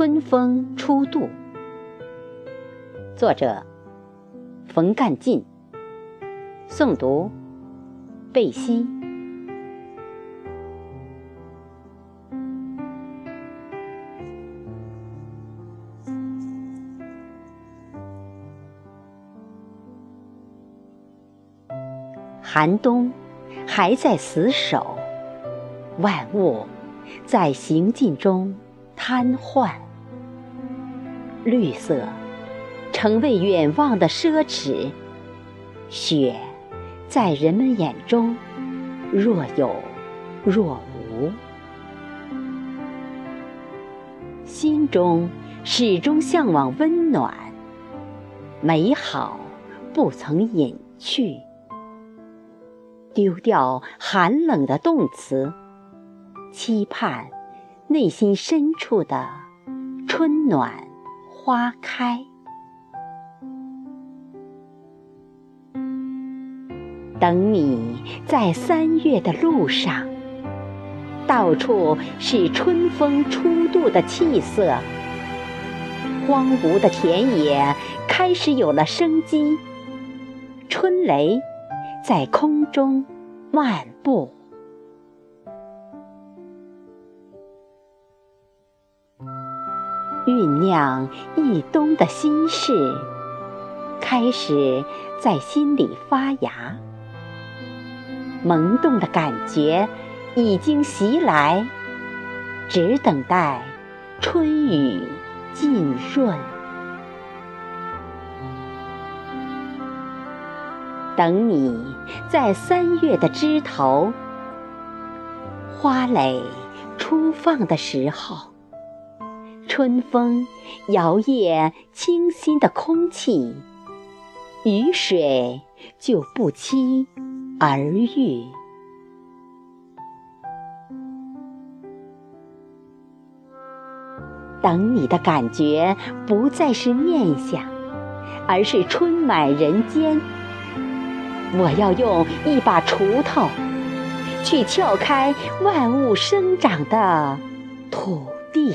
春风初度，作者冯干进，诵读贝西。寒冬还在死守，万物在行进中瘫痪。绿色成为远望的奢侈，雪在人们眼中若有若无，心中始终向往温暖，美好不曾隐去。丢掉寒冷的动词，期盼内心深处的春暖。花开。等你在三月的路上，到处是春风初度的气色，荒芜的田野开始有了生机，春雷。在空中漫步，酝酿一冬的心事，开始在心里发芽。萌动的感觉已经袭来，只等待春雨浸润。等你在三月的枝头，花蕾初放的时候，春风摇曳清新的空气，雨水就不期而遇。等你的感觉不再是念想，而是春满人间。我要用一把锄头，去撬开万物生长的土地。